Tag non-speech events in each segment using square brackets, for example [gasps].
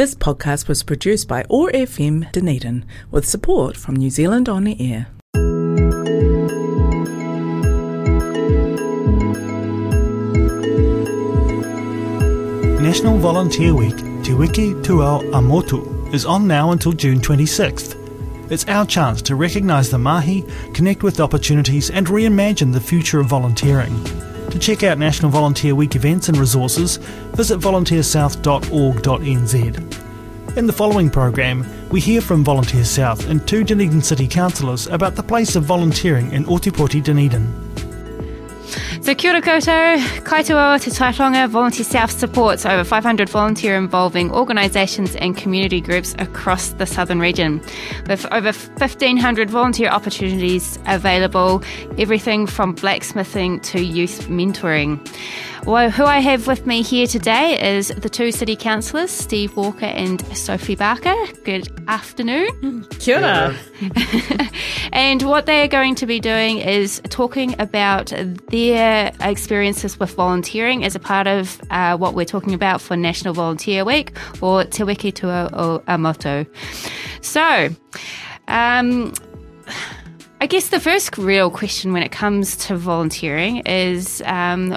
This podcast was produced by OAR FM Dunedin with support from New Zealand On Air. National Volunteer Week, Te Wiki Tūao ā-Motu, is on now until June 26th. It's our chance to recognise the mahi, connect with opportunities, and reimagine the future of volunteering. To check out National Volunteer Week events and resources, visit volunteersouth.org.nz. In the following program, we hear from Volunteer South and two Dunedin City councillors about the place of volunteering in Otepoti, Dunedin. So kia ora koutou, Kaitūao Te Taitonga Volunteer South supports over 500 volunteer involving organisations and community groups across the southern region. With over 1,500 volunteer opportunities available, everything from blacksmithing to youth mentoring. Well, who I have with me here today is the two city councillors, Steve Walker and Sophie Barker. Good afternoon. Kia ora. [laughs] and what they're going to be doing is talking about their experiences with volunteering as a part of uh, what we're talking about for National Volunteer Week or Te Wiki Tūao ā-Motu. So, um, I guess the first real question when it comes to volunteering is um,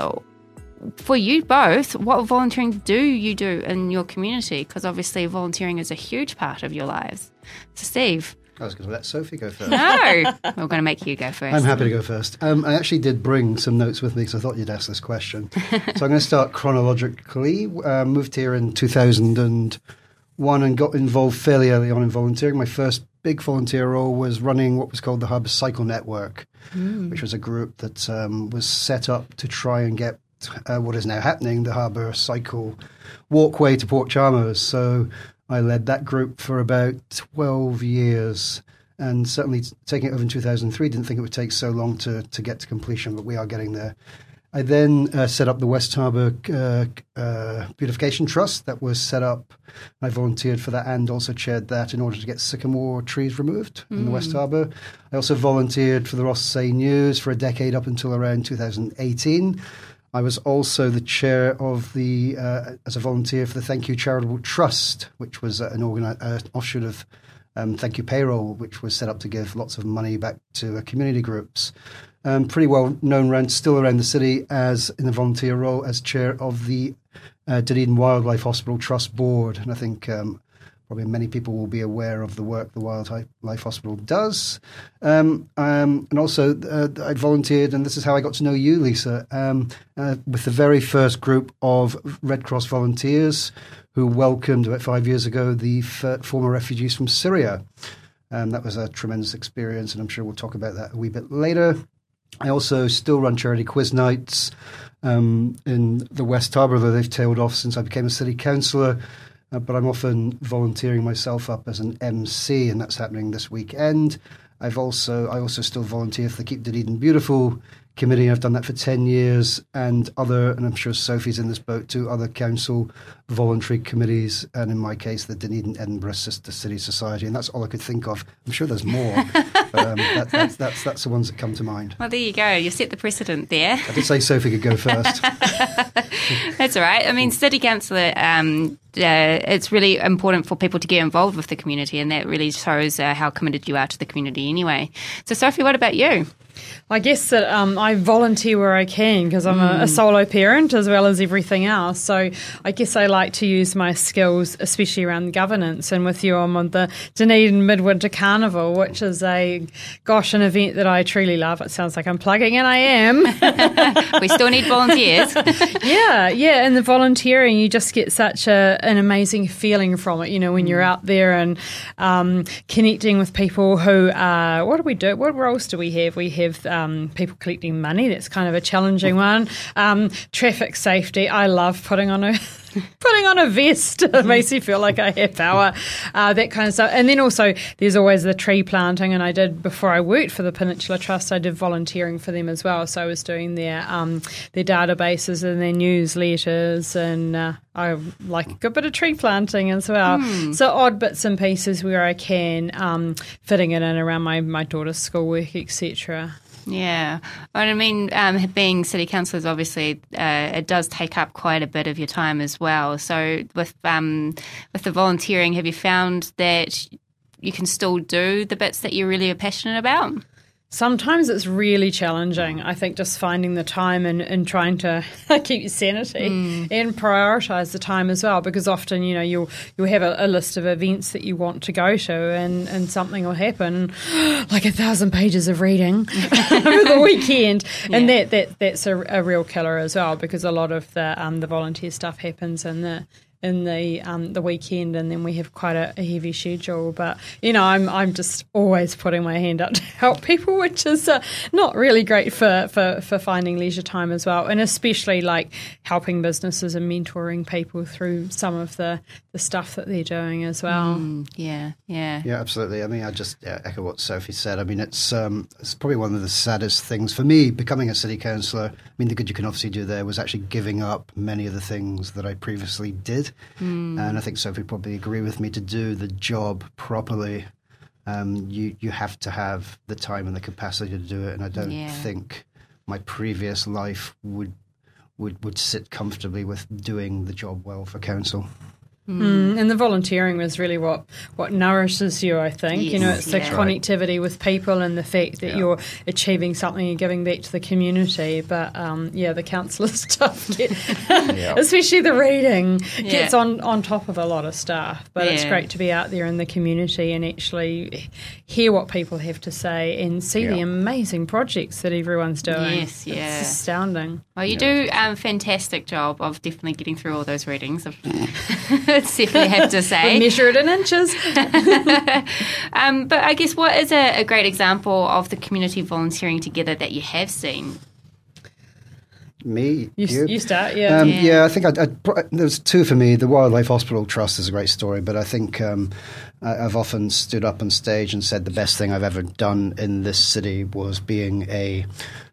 for you both, what volunteering do you do in your community? Because obviously, volunteering is a huge part of your lives. So, Steve. I was going to let Sophie go first. No, we're going to make you go first. I'm happy to go first. Um, I actually did bring some notes with me because I thought you'd ask this question. so I'm going to start chronologically. Uh, moved here in 2001 and got involved fairly early on in volunteering. My first big volunteer role was running what was called the Harbour Cycle Network, mm. which was a group that um, was set up to try and get uh, what is now happening, the Harbour Cycle Walkway to Port Chalmers. So I led that group for about 12 years and certainly taking it over in 2003, didn't think it would take so long to, to get to completion, but we are getting there. I then uh, set up the West Harbour uh, uh, Beautification Trust that was set up. I volunteered for that and also chaired that in order to get sycamore trees removed mm. in the West hmm. Harbour. I also volunteered for the Ross Say News for a decade up until around 2018. I was also the chair of the, uh, as a volunteer for the Thank You Charitable Trust, which was an organi- uh, offshoot of um, Thank You Payroll, which was set up to give lots of money back to uh, community groups. Um, pretty well known around, still around the city as in the volunteer role as chair of the uh, Dunedin Wildlife Hospital Trust Board. And I think um, probably many people will be aware of the work the Wildlife Hospital does. Um, um, and also, uh, I volunteered, and this is how I got to know you, Leisa, um, uh, with the very first group of Red Cross volunteers who welcomed about five years ago the f- former refugees from Syria. Um, that was a tremendous experience, and I'm sure we'll talk about that a wee bit later. I also still run charity quiz nights um, in the West Harbour, though they've tailed off since I became a city councillor. Uh, but I'm often volunteering myself up as an MC, and that's happening this weekend. I've also I also still volunteer for the Keep Dunedin Beautiful committee. I've done that for 10 years and other, and I'm sure Sophie's in this boat too, other council voluntary committees. And in my case, the Dunedin Edinburgh Sister City Society. And that's all I could think of. I'm sure there's more. but um, [laughs] that, that's, that's, that's the ones that come to mind. Well, there you go. You set the precedent there. I did say Sophie could go first. [laughs] that's all right. I mean, City Councillor, um, uh, it's really important for people to get involved with the community, and that really shows uh, how committed you are to the community anyway. So, Sophie, what about you? I guess that um, I volunteer where I can because I'm mm. a, a, solo parent as well as everything else. So I guess I like to use my skills, especially around governance. And with you, I'm on the Dunedin Midwinter Carnival, which is a, gosh, an event that I truly love. It sounds like I'm plugging, and I am. [laughs] we still need volunteers. [laughs] yeah, yeah. And the volunteering, you just get such a, an amazing feeling from it, you know, when mm. you're out there and um, connecting with people who are, what do we do? What roles do we have? We have um, people collecting money. That's kind of a challenging one. Um, traffic safety. I love putting on a [laughs] putting on a vest [laughs] makes me feel like I have power, uh, that kind of stuff. And then also, there's always the tree planting. And I did before I worked for the Peninsula Trust, I did volunteering for them as well. So I was doing their um, their databases and their newsletters, and uh, I like a good bit of tree planting as well. Hmm. So odd bits and pieces where I can, um, fitting it in around my my daughter's schoolwork, etc. Yeah, and I mean, um, being city councillors, obviously, uh, it does take up quite a bit of your time as well. So, with um, with the volunteering, have you found that you can still do the bits that you really are passionate about? Sometimes it's really challenging. I think just finding the time and, and trying to [laughs] keep your sanity mm. and prioritize the time as well, because often you know you'll you'll have a, a, list of events that you want to go to, and, and something will happen, [gasps] like a thousand pages of reading [laughs] over the [laughs] weekend, yeah. and that, that that's a, a, real killer as well, because a lot of the um, the volunteer stuff happens in the in the um, the weekend, and then we have quite a, a, heavy schedule. But you know, I'm I'm just always putting my hand up to [laughs] help people, which is uh, not really great for, for for finding leisure time as well, and especially like helping businesses and mentoring people through some of the the stuff that they're doing as well. Mm, yeah, yeah, yeah, absolutely. I mean, I just echo what Sophie said. I mean, it's um, it's probably one of the saddest things for me becoming a city councillor. I mean, the good you can obviously do there was actually giving up many of the things that I previously did. Mm. And I think Sophie probably agree with me to do the job properly. Um, you you have to have the time and the capacity to do it, and I don't yeah. think my previous life would would would sit comfortably with doing the job well for council. Mm. and the volunteering was really what, what nourishes you, I think. Yes, you know, it's yeah. the connectivity with people and the fact that yeah. you're achieving something and giving back to the community. But um, yeah, the councillor [laughs] stuff, get, yeah. especially the reading, gets on, on top of a lot of stuff. But it's great to be out there in the community and actually hear what people have to say and see the amazing projects that everyone's doing. Yes, yeah. It's astounding. Well, you do a um, fantastic job of definitely getting through all those readings. [laughs] [laughs] [laughs] definitely have to say. measure it in inches. [laughs] um, but I guess what is a, a, great example of the community volunteering together that you have seen? Me, you, you, you start, yeah. Um, yeah. yeah. I think I'd, I'd, there's two for me. The Wildlife Hospital Trust is a great story, but I think um, I've often stood up on stage and said the best thing I've ever done in this city was being a,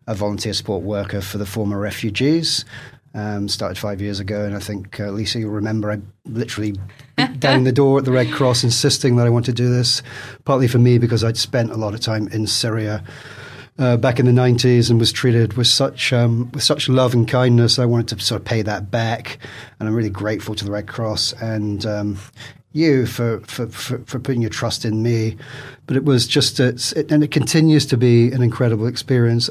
a volunteer support worker for the former refugees. Um, started five years ago, and I think uh, Leisa, you'll remember I literally beat down the door at the Red Cross, insisting that I want to do this. Partly for me because I'd spent a lot of time in Syria uh, back in the nineties and was treated with such um, with such love and kindness. I wanted to sort of pay that back, and I'm really grateful to the Red Cross. And um, you for, for, for, for, putting your trust in me. But it was just, a, it, and it continues to be an incredible experience.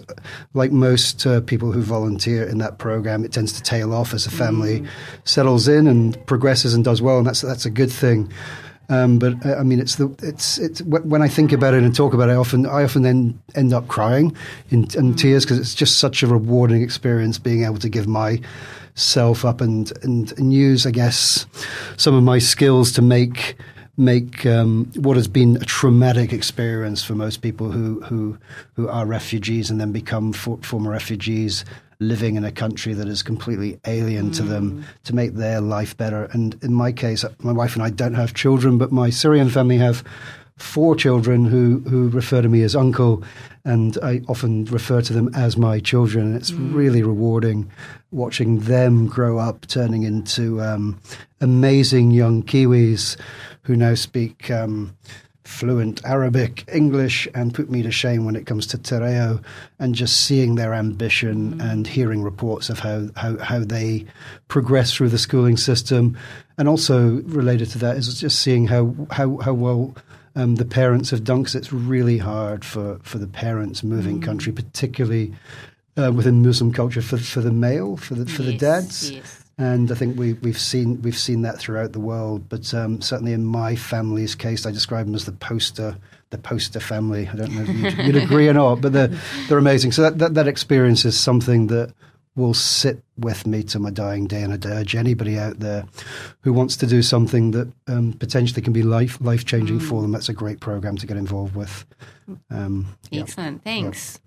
Like most uh, people who volunteer in that program, it tends to tail off as a family mm. settles in and progresses and does well, and that's that's a good thing. Um, but uh, I mean, it's the it's it's when I think about it and talk about it, I often I often then end up crying in, in mm. tears because it's just such a rewarding experience being able to give my self up and, and, and use, I guess, some of my skills to make make um, what has been a traumatic experience for most people who who who are refugees and then become for, former refugees living in a country that is completely alien mm. to them mm. to make their life better. And in my case, my wife and I don't have children, but my Syrian family have four children who, who refer to me as uncle, and I often refer to them as my children. It's mm. really rewarding watching them grow up, turning into um, amazing young Kiwis who now speak um, fluent Arabic, English, and put me to shame when it comes to Te Reo, and just seeing their ambition mm. and hearing reports of how, how, how they progress through the schooling system. And also related to that is just seeing how, how, how well um, the parents have done because it's really hard for, for the parents moving mm. country, particularly uh, within Muslim culture for for the male for the for yes, the dads. Yes. And I think we, we've seen we've seen that throughout the world, but um, certainly in my family's case, I describe them as the poster the poster family. I don't know if you'd, you'd agree or not, but they're they're amazing. So that, that, that experience is something that will sit with me to my dying day, and I'd urge anybody out there who wants to do something that um, potentially can be life life changing mm. for them. That's a great program to get involved with. Um, Excellent, yeah. thanks.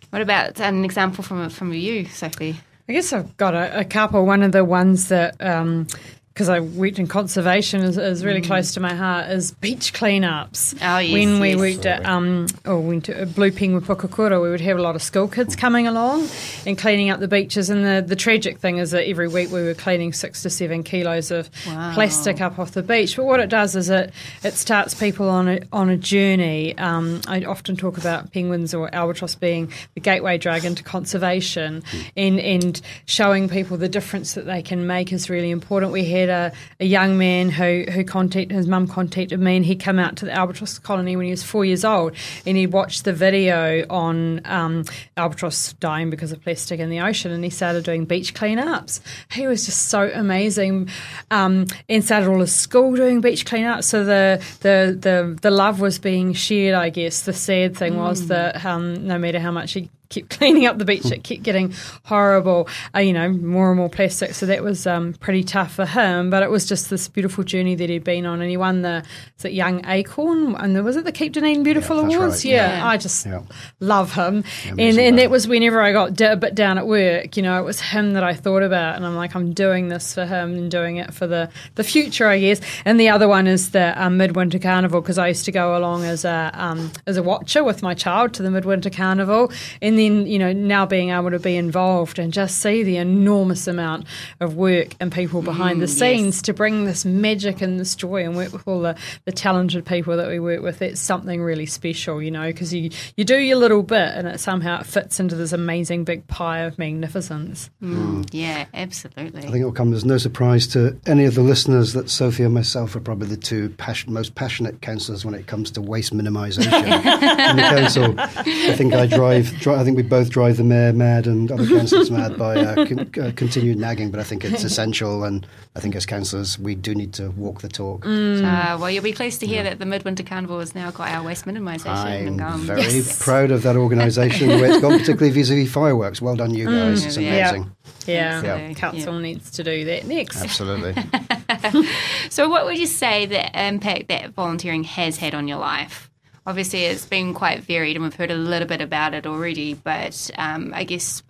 Yeah. What about an example from from you, Sophie? I guess I've got a, a couple. One of the ones that um, because I worked in conservation is, is really close to my heart is beach cleanups. Oh, yes, when we yes. worked at um or went to Blue Penguin Pukekura, we would have a lot of school kids coming along and cleaning up the beaches. And the the tragic thing is that every week we were cleaning six to seven kilos of Wow. plastic up off the beach. But what it does is it it starts people on a on a journey. Um, I often talk about penguins or albatross being the gateway drug into conservation, and and showing people the difference that they can make is really important. We had a, a young man who who contacted his mum contacted me, and he came out to the albatross colony when he was four years old, and he watched the video on um, albatross dying because of plastic in the ocean, and he started doing beach cleanups. He was just so amazing, um, and started all his school doing beach cleanups. So the the the the love was being shared. I guess the sad thing was that um, no matter how much he kept [laughs] cleaning up the beach, it kept getting horrible. Uh, you know, more and more plastic. So that was um, pretty tough for him. But it was just this beautiful journey that he'd been on, and he won the is it Young Acorn and was it the Keep Dunedin Beautiful Yeah, Awards. right, Yeah, yeah. I just Yeah. love him. and and that was whenever I got a bit down at work. You know, it was him that I thought about, and I'm like, I'm doing this for him and doing it for the the future, I guess. And the other one is the um, Midwinter Carnival because I used to go along as a um, as a watcher with my child to the Midwinter Carnival, and then you know now being able to be involved and just see the enormous amount of work and people behind the yes. scenes to bring this magic and this joy and work with all the, the talented people that we work with. It's something really special, you know, because you you do your little bit and it somehow it fits into this amazing big pie of magnificence. Mm, yeah, absolutely. I think it'll come as no surprise to any of the listeners that Sophie and myself are probably the two passion, most passionate councillors when it comes to waste minimisation [laughs] in the council. I think I drive, dri I think we both drive the mayor mad and other councillors mad by uh, con- uh, continued nagging, but I think it's essential, and I think as councillors we do need to walk the talk. Uh, well, you'll be pleased to hear that the Midwinter Carnival has now got our waste minimisation. I'm um, very yes. proud of that organisation, the way it's gone, particularly vis-a-vis fireworks. Well done, you guys. it's yeah. amazing. Yeah, Absolutely, council yeah. needs to do that next. Absolutely. [laughs] So, what would you say the impact that volunteering has had on your life? Obviously, it's been quite varied, and we've heard a little bit about it already. But um, I guess,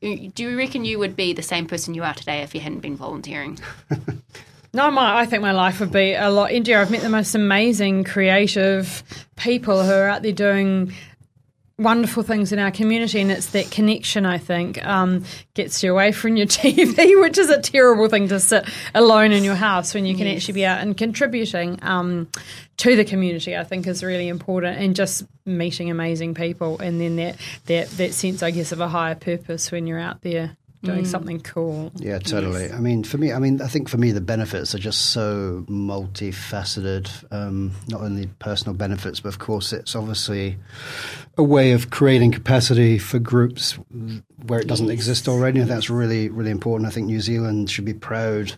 do you reckon you would be the same person you are today if you hadn't been volunteering? [laughs] No, my, I think my life would be a lot easier. I've met the most amazing, creative people who are out there doing wonderful things in our community, and it's that connection. I think um, gets you away from your [laughs] TV, which is a terrible thing to sit alone in your house when you can actually be out and contributing um, to the community. I think is really important, and just meeting amazing people, and then that that that sense, I guess, of a higher purpose when you're out there doing something cool. Yeah, totally. I mean, for me, I mean, I think for me, the benefits are just so multifaceted. Um, not only personal benefits, but of course, it's obviously a way of creating capacity for groups where it doesn't exist already. And that's really, really important. I think New Zealand should be proud.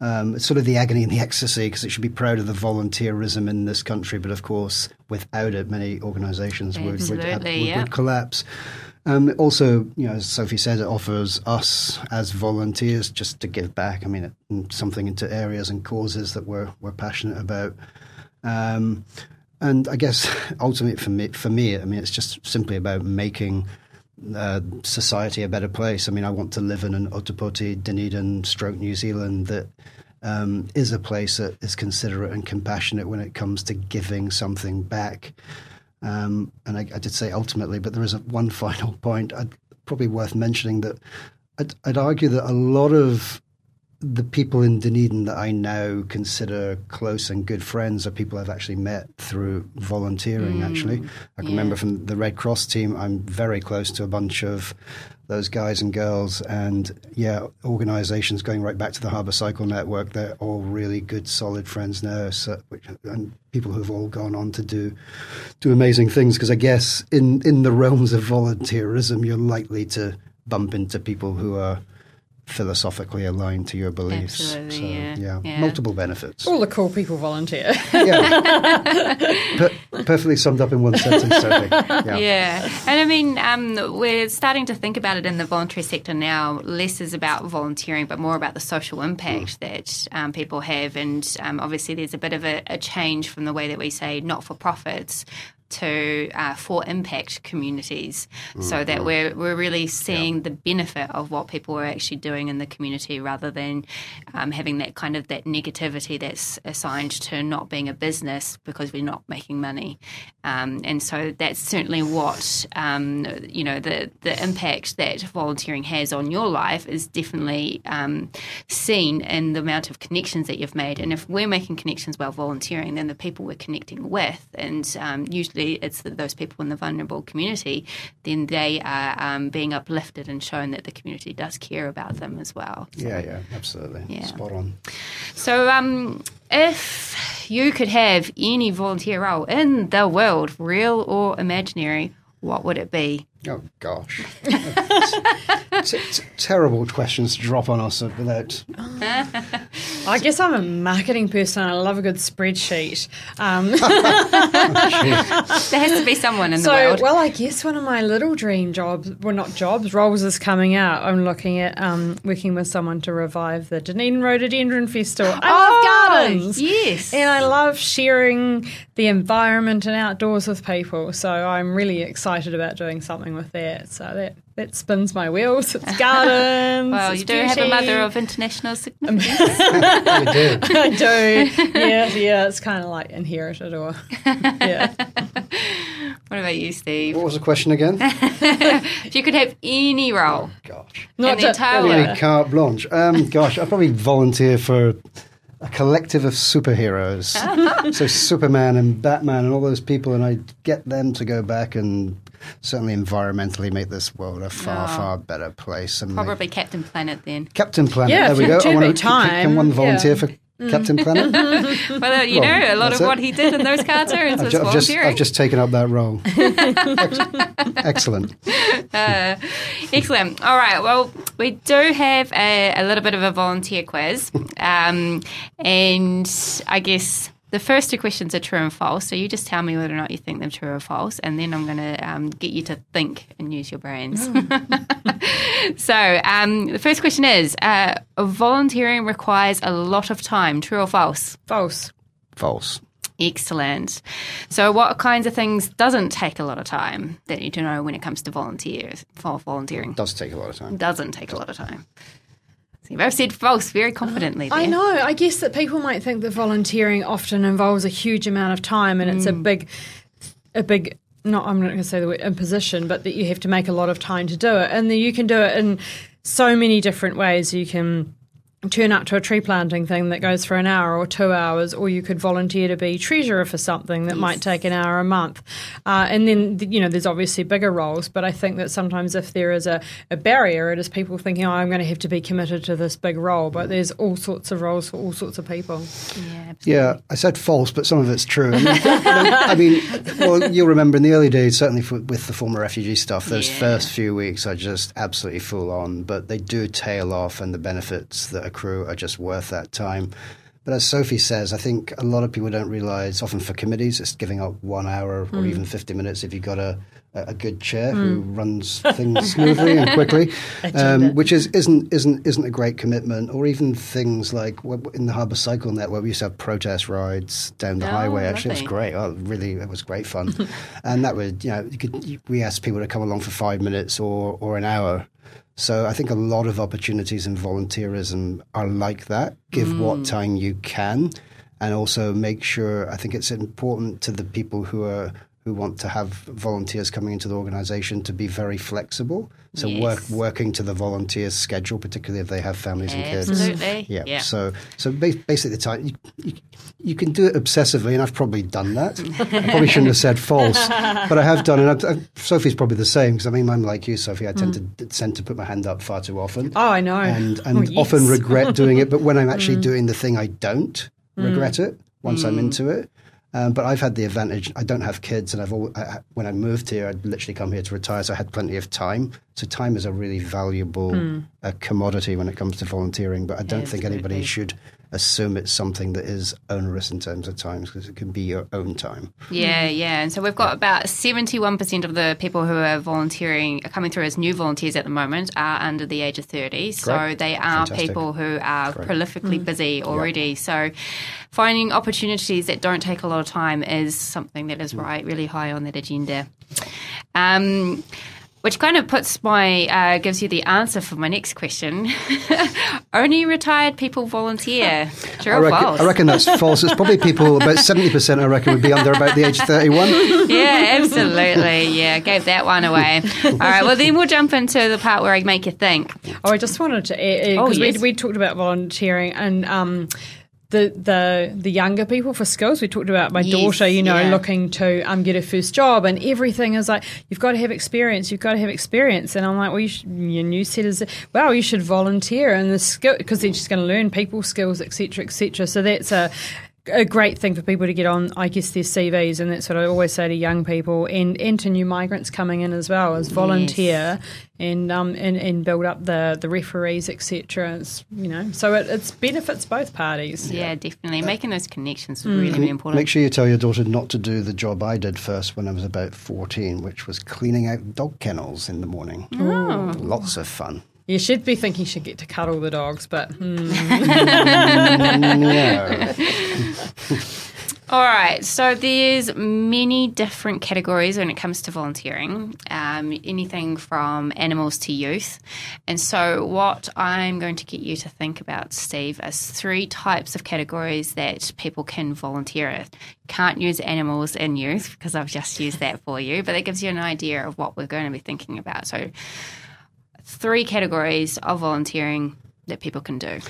Um, it's sort of the agony and the ecstasy because it should be proud of the volunteerism in this country, but of course, without it, many organisations would, would, would, yeah. would collapse. Um, also, you know, as Sophie said, it offers us as volunteers just to give back. I mean, it, something into areas and causes that we're we're passionate about. Um, and I guess [laughs] ultimately for me, for me, I mean, it's just simply about making uh, society a better place. I mean, I want to live in an Otepoti, Dunedin, stroke New Zealand that um, is a place that is considerate and compassionate when it comes to giving something back. Um, and I, I did say ultimately, but there is a, one [laughs] final point. I'd, probably worth mentioning that I'd, I'd argue that a lot of the people in Dunedin that I now consider close and good friends are people I've actually met through volunteering. actually, mm, I can yeah. remember from the Red Cross team, I'm very close to a bunch of those guys and girls, and yeah, organisations going right back to the Harbour Cycle Network. They're all really good, solid friends now, so, which, and people who've all gone on to do do amazing things. Because I guess in in the realms of volunteerism, you're likely to bump into people who are philosophically aligned to your beliefs. Absolutely, so, yeah. Yeah. multiple benefits. All the cool people volunteer. yeah, [laughs] per- perfectly summed up in one sentence, Sophie. Yeah. Yeah, and I mean, um, we're starting to think about it in the voluntary sector now. Less is about volunteering, but more about the social impact that um, people have. And um, obviously, there's a bit of a, a change from the way that we say not for profits. To uh, for impact communities, so that we're we're really seeing the benefit of what people are actually doing in the community, rather than um, having that kind of that negativity that's assigned to not being a business because we're not making money. Um, and so that's certainly what um, you know the the impact that volunteering has on your life is definitely um, seen in the amount of connections that you've made. And if we're making connections while volunteering, then the people we're connecting with, and um, it's those people in the vulnerable community, then they are um, being uplifted and shown that the community does care about them as well. Yeah, yeah, absolutely. Yeah. Spot on. So, um, if you could have any volunteer role in the world, real or imaginary, what would it be? Oh gosh, it's, it's terrible questions to drop on us without. I guess I'm a marketing person. I love a good spreadsheet. Um, There has to be someone in so, the world. well, I guess one of my little dream jobs, well, not jobs, roles is coming out. I'm looking at um, working with someone to revive the Dunedin Rhododendron Festival. I love gardens. Oh, Yes. And I love sharing the environment and outdoors with people. So I'm really excited about doing something with that. So that, that spins my wheels. It's [laughs] gardens. well, it's you do have a mother of international significance. [laughs] I do. [laughs] I do. Yeah, yeah. It's kind of like inherited or yeah. what about you, Steve? What was the question again? If you could have any role Gosh. in the to- entire Really world, carte blanche. Um, gosh, I'd probably volunteer for a collective of superheroes. [laughs] so Superman and Batman and all those people, and I'd get them to go back and certainly environmentally make this world a far, Oh. far better place. And make- probably Captain Planet then. Captain Planet. Yeah, there we go. you I wanna- make can- Can time, one volunteer yeah. for Captain [laughs] Planet? Well, you Well, know, a lot of it. what he did in those cartoons I've, was ju- I've just. I've just taken up that role. [laughs] Excellent. Uh, excellent. All right. Well, we do have a, a little bit of a volunteer quiz. Um, and I guess the first two questions are true and false. So you just tell me whether or not you think they're true or false. And then I'm going to um, get you to think and use your brains. [laughs] so um, the first question is uh, volunteering requires a lot of time. True or false? False. False. Excellent. So, what kinds of things doesn't take a lot of time that you do know when it comes to volunteers for volunteering? Does take a lot of time. Doesn't take a lot of time. Both said false very confidently. There. I know. I guess that people might think that volunteering often involves a huge amount of time, and it's a mm. big, a big. Not I'm not going to say the word imposition, but that you have to make a lot of time to do it, and that you can do it in so many different ways. You can turn up to a tree planting thing that goes for an hour or two hours, or you could volunteer to be treasurer for something that might take an hour a month. Uh, and then, you know, there's obviously bigger roles, but I think that sometimes if there is a, a barrier, it is people thinking, oh, I'm going to have to be committed to this big role. But there's all sorts of roles for all sorts of people. Yeah, Yeah, I said false, but some of it's true. I mean, I mean well, you'll remember in the early days, certainly for, with the former refugee stuff, those Yeah. first few weeks are just absolutely full on, but they do tail off, and the benefits that accrue are just worth that time. But as Sophie says, I think a lot of people don't realise, often for committees, it's giving up one hour or even 50 minutes if you've got a, a good chair who runs [laughs] things smoothly and quickly, [laughs] um, which is, isn't, isn't, isn't a great commitment. Or even things like in the Harbour Cycle Network, we used to have protest rides down the Oh, highway. Actually, it was great. Oh, really, it was great fun. [laughs] and that would, you know, you could, we asked people to come along for five minutes or, or an hour. So I think a lot of opportunities in volunteerism are like that. Give what mm. time you can, and also make sure. I think it's important to the people who are who want to have volunteers coming into the organisation to be very flexible. So work working to the volunteers' schedule, particularly if they have families and kids. Absolutely. Yeah. Yeah. So so basically, the time you, you, you can do it obsessively, and I've probably done that. I probably shouldn't have said false, but I have done it. And I, Sophie's probably the same because I mean, I'm like you, Sophie. I tend to mm. tend to put my hand up far too often. Oh, I know. And and Oh, yes. often regret doing it, but when I'm [laughs] actually mm. doing the thing, I don't mm. regret it once I'm into it. Um, but I've had the advantage. I don't have kids, and I've all, I, when I moved here, I'd literally come here to retire, so I had plenty of time. So time is a really valuable uh, commodity when it comes to volunteering. But I don't think anybody should assume it's something that is onerous in terms of times because it can be your own time. Yeah, yeah. And so we've got about 71% of the people who are volunteering, are coming through as new volunteers at the moment, are under the age of 30. So Great. they are Fantastic. people who are Great. prolifically busy already. So finding opportunities that don't take a lot of time is something that is right really high on that agenda. Um, which kind of puts my uh, gives you the answer for my next question. [laughs] Only retired people volunteer. [laughs] True I or reckon, false? I reckon that's false. It's probably people, about [laughs] 70% I reckon would be under about the age of 31. yeah, absolutely. Yeah, gave that one away. All right, well, then we'll jump into the part where I make you think. Oh, I just wanted to add Oh, because yes. we we talked about volunteering and um, the the the younger people for skills. We talked about my Yes, daughter, you know, yeah. looking to um, get her first job, and everything is like you've got to have experience. You've got to have experience, and I'm like, well, you should, your new set is wow, you should volunteer and the skill because they're just going to learn people skills, etc., etc. So that's a a great thing for people to get on, I guess, their CVs, and that's what I always say to young people and, and to new migrants coming in as well, is volunteer and um and, and build up the the referees, etc. You know, so it it's benefits both parties. Yeah, definitely. Making those connections is really, really important. Make sure you tell your daughter not to do the job I did first when I was about 14, which was cleaning out dog kennels in the morning. Oh. Lots of fun. You should be thinking you should get to cuddle the dogs, but hmm. [laughs] no. [laughs] All right, so there's many different categories when it comes to volunteering, um, anything from animals to youth. And so, what I'm going to get you to think about, Steve, is three types of categories that people can volunteer at. Can't use animals in youth because I've just used that for you, but that gives you an idea of what we're going to be thinking about. So, three categories of volunteering that people can do.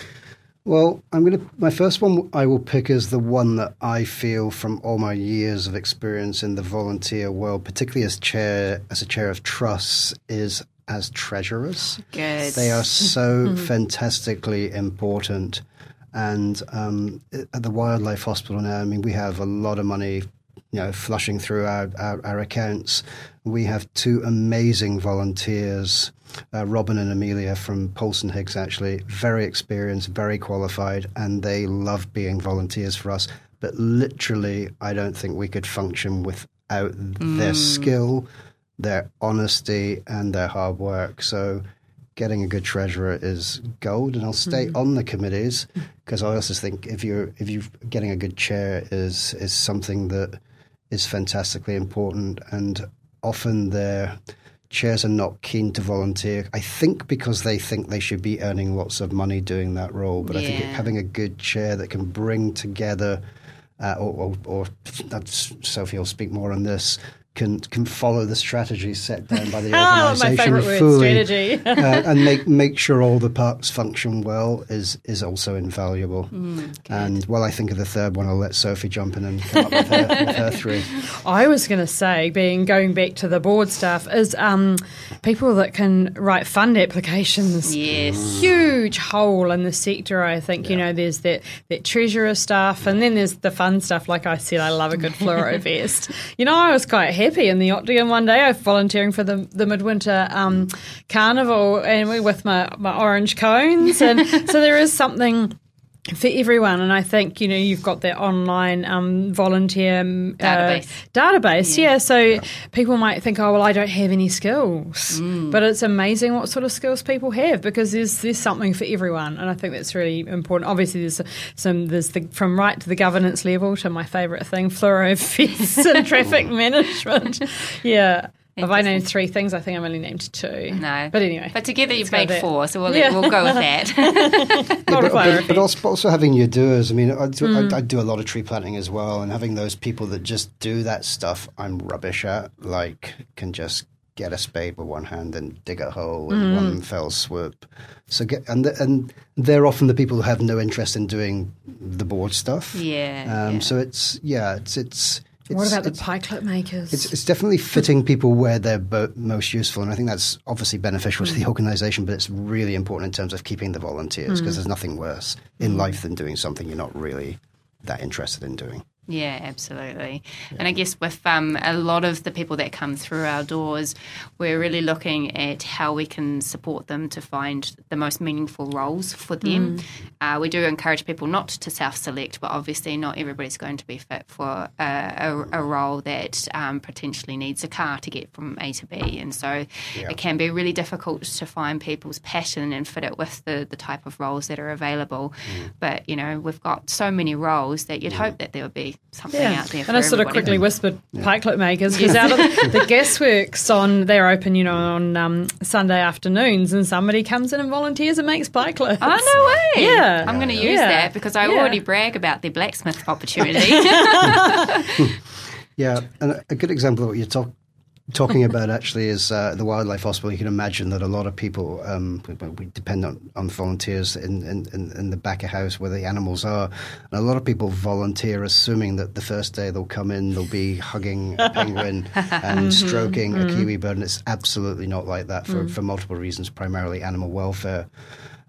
Well, I'm going to. My first one I will pick is the one that I feel from all my years of experience in the volunteer world, particularly as chair as a chair of trusts, is as treasurers. Good. They are so [laughs] fantastically important. And um, at the Wildlife Hospital now, I mean, we have a lot of money, you know, flushing through our, our, our accounts. We have two amazing volunteers, uh, Robin and Amelia from Polson Higgs, actually, very experienced, very qualified, and they love being volunteers for us. But literally, I don't think we could function without their skill, their honesty, and their hard work. So, getting a good treasurer is gold, and I'll stay on the committees because I also think if you're if you getting a good chair is is something that is fantastically important, and often their chairs are not keen to volunteer. I think because they think they should be earning lots of money doing that role, but I think Yeah. having a good chair that can bring together. Uh, or, or, or that's, Sophie will speak more on this. Can can follow the strategy set down by the oh, [laughs] my organisation favourite word, fully, strategy. [laughs] uh, and make make sure all the parts function well is is also invaluable. Mm, and while I think of the third one, I'll let Sophie jump in and come up with her, with her three. [laughs] I was going to say, being going back to the board stuff, is um, people that can write fund applications. Yes. Huge hole in the sector, I think. You know, there's that, that treasurer stuff, and then there's the fun stuff. Like I said, I love a good fluoro vest. You know, I was quite happy in the Octagon one day. I was volunteering for the, the midwinter um, carnival and we with my, my orange cones. And [laughs] so there is something for everyone. And I think, you know, you've got that online um, volunteer um, Database. Uh, database, yeah. So people might think, oh, well, I don't have any skills. But it's amazing what sort of skills people have because there's there's something for everyone. And I think that's really important. Obviously, there's some, there's the, from right to the governance level to my favourite thing, fluoro [laughs] vests and traffic management. [laughs] Yeah. If I named three things, I think I've only named two. No. But anyway. But together you've made four, so we'll, Yeah. we'll go with [laughs] that. Not a but, but, clarity. but also, also having your doers. I mean, I do, Mm. I, I do a lot of tree planting as well, and having those people that just do that stuff I'm rubbish at, like can just get a spade with one hand and dig a hole in Mm. one fell swoop. So get and the, and they're often the people who have no interest in doing the board stuff. Yeah, Um, yeah. So it's yeah, it's it's. What about the clip makers? it's, it's definitely fitting people where they're bo- most useful, and I think that's obviously beneficial to the hmm. organisation. But it's really important in terms of keeping the volunteers because hmm. there's nothing worse in hmm. life than doing something you're not really that interested in doing. Yeah, absolutely. And I guess with um, a lot of the people that come through our doors, we're really looking at how we can support them to find the most meaningful roles for them. Uh, we do encourage people not to self select, but obviously, not everybody's going to be fit for a, a, a role that um, potentially needs a car to get from A to B. And so it can be really difficult to find people's passion and fit it with the, the type of roles that are available. But, you know, we've got so many roles that you'd hope that there would be something Yeah, out there for and I sort of quickly whispered pikelet makers because out of [laughs] the gasworks on they're open, you know, on um, Sunday afternoons, and somebody comes in and volunteers and makes pikelets. Oh no way! Yeah. I'm going to use Yeah. that because I Yeah. already brag about the blacksmith [laughs] opportunity. [laughs] Yeah, and a good example of what you're talk, talking about actually is uh, the wildlife hospital. You can imagine that a lot of people um, we- depend on, on volunteers in, in, in, the back of house where the animals are, and a lot of people volunteer assuming that the first day they'll come in they'll be hugging a [laughs] penguin and stroking a kiwi bird, and it's absolutely not like that for, for multiple reasons, primarily animal welfare.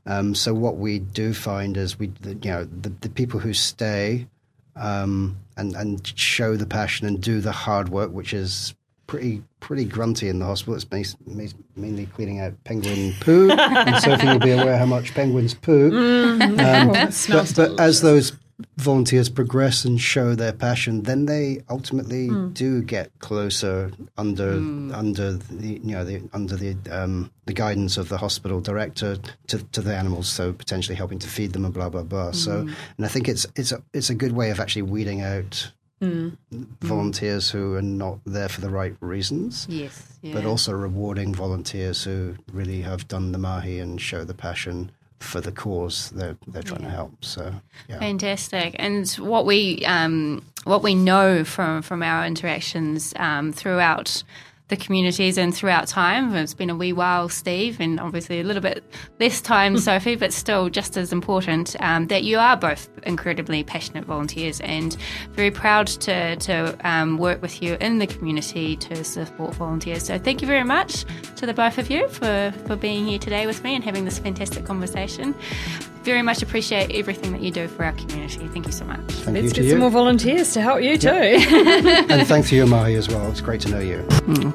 Um, so what we do find is we, the, you know, the, the people who stay um, and and show the passion and do the hard work, which is pretty pretty grunty in the hospital. It's mainly cleaning out penguin poo, and Sophie will be aware how much penguins poo. Um, [laughs] it smells but, but as those volunteers progress and show their passion, then they ultimately do get closer under under the you know the under the um, the guidance of the hospital director to, to the animals, so potentially helping to feed them and blah blah blah. So, and I think it's it's a it's a good way of actually weeding out volunteers who are not there for the right reasons. yes, yeah. But also rewarding volunteers who really have done the mahi and show the passion for the cause they're they're trying to help. So yeah. Fantastic. And what we um, what we know from from our interactions um, throughout the communities and throughout time. It's been a wee while, Steve, and obviously a little bit less time, Sophie, but still just as important um, that you are both incredibly passionate volunteers and very proud to, to um, work with you in the community to support volunteers. So thank you very much to the both of you for, for being here today with me and having this fantastic conversation. Very much appreciate everything that you do for our community. Thank you so much. Thank Let's you to get you. some more volunteers to help you too. [laughs] [laughs] and thanks to you, Mahi, as well. It's great to know you.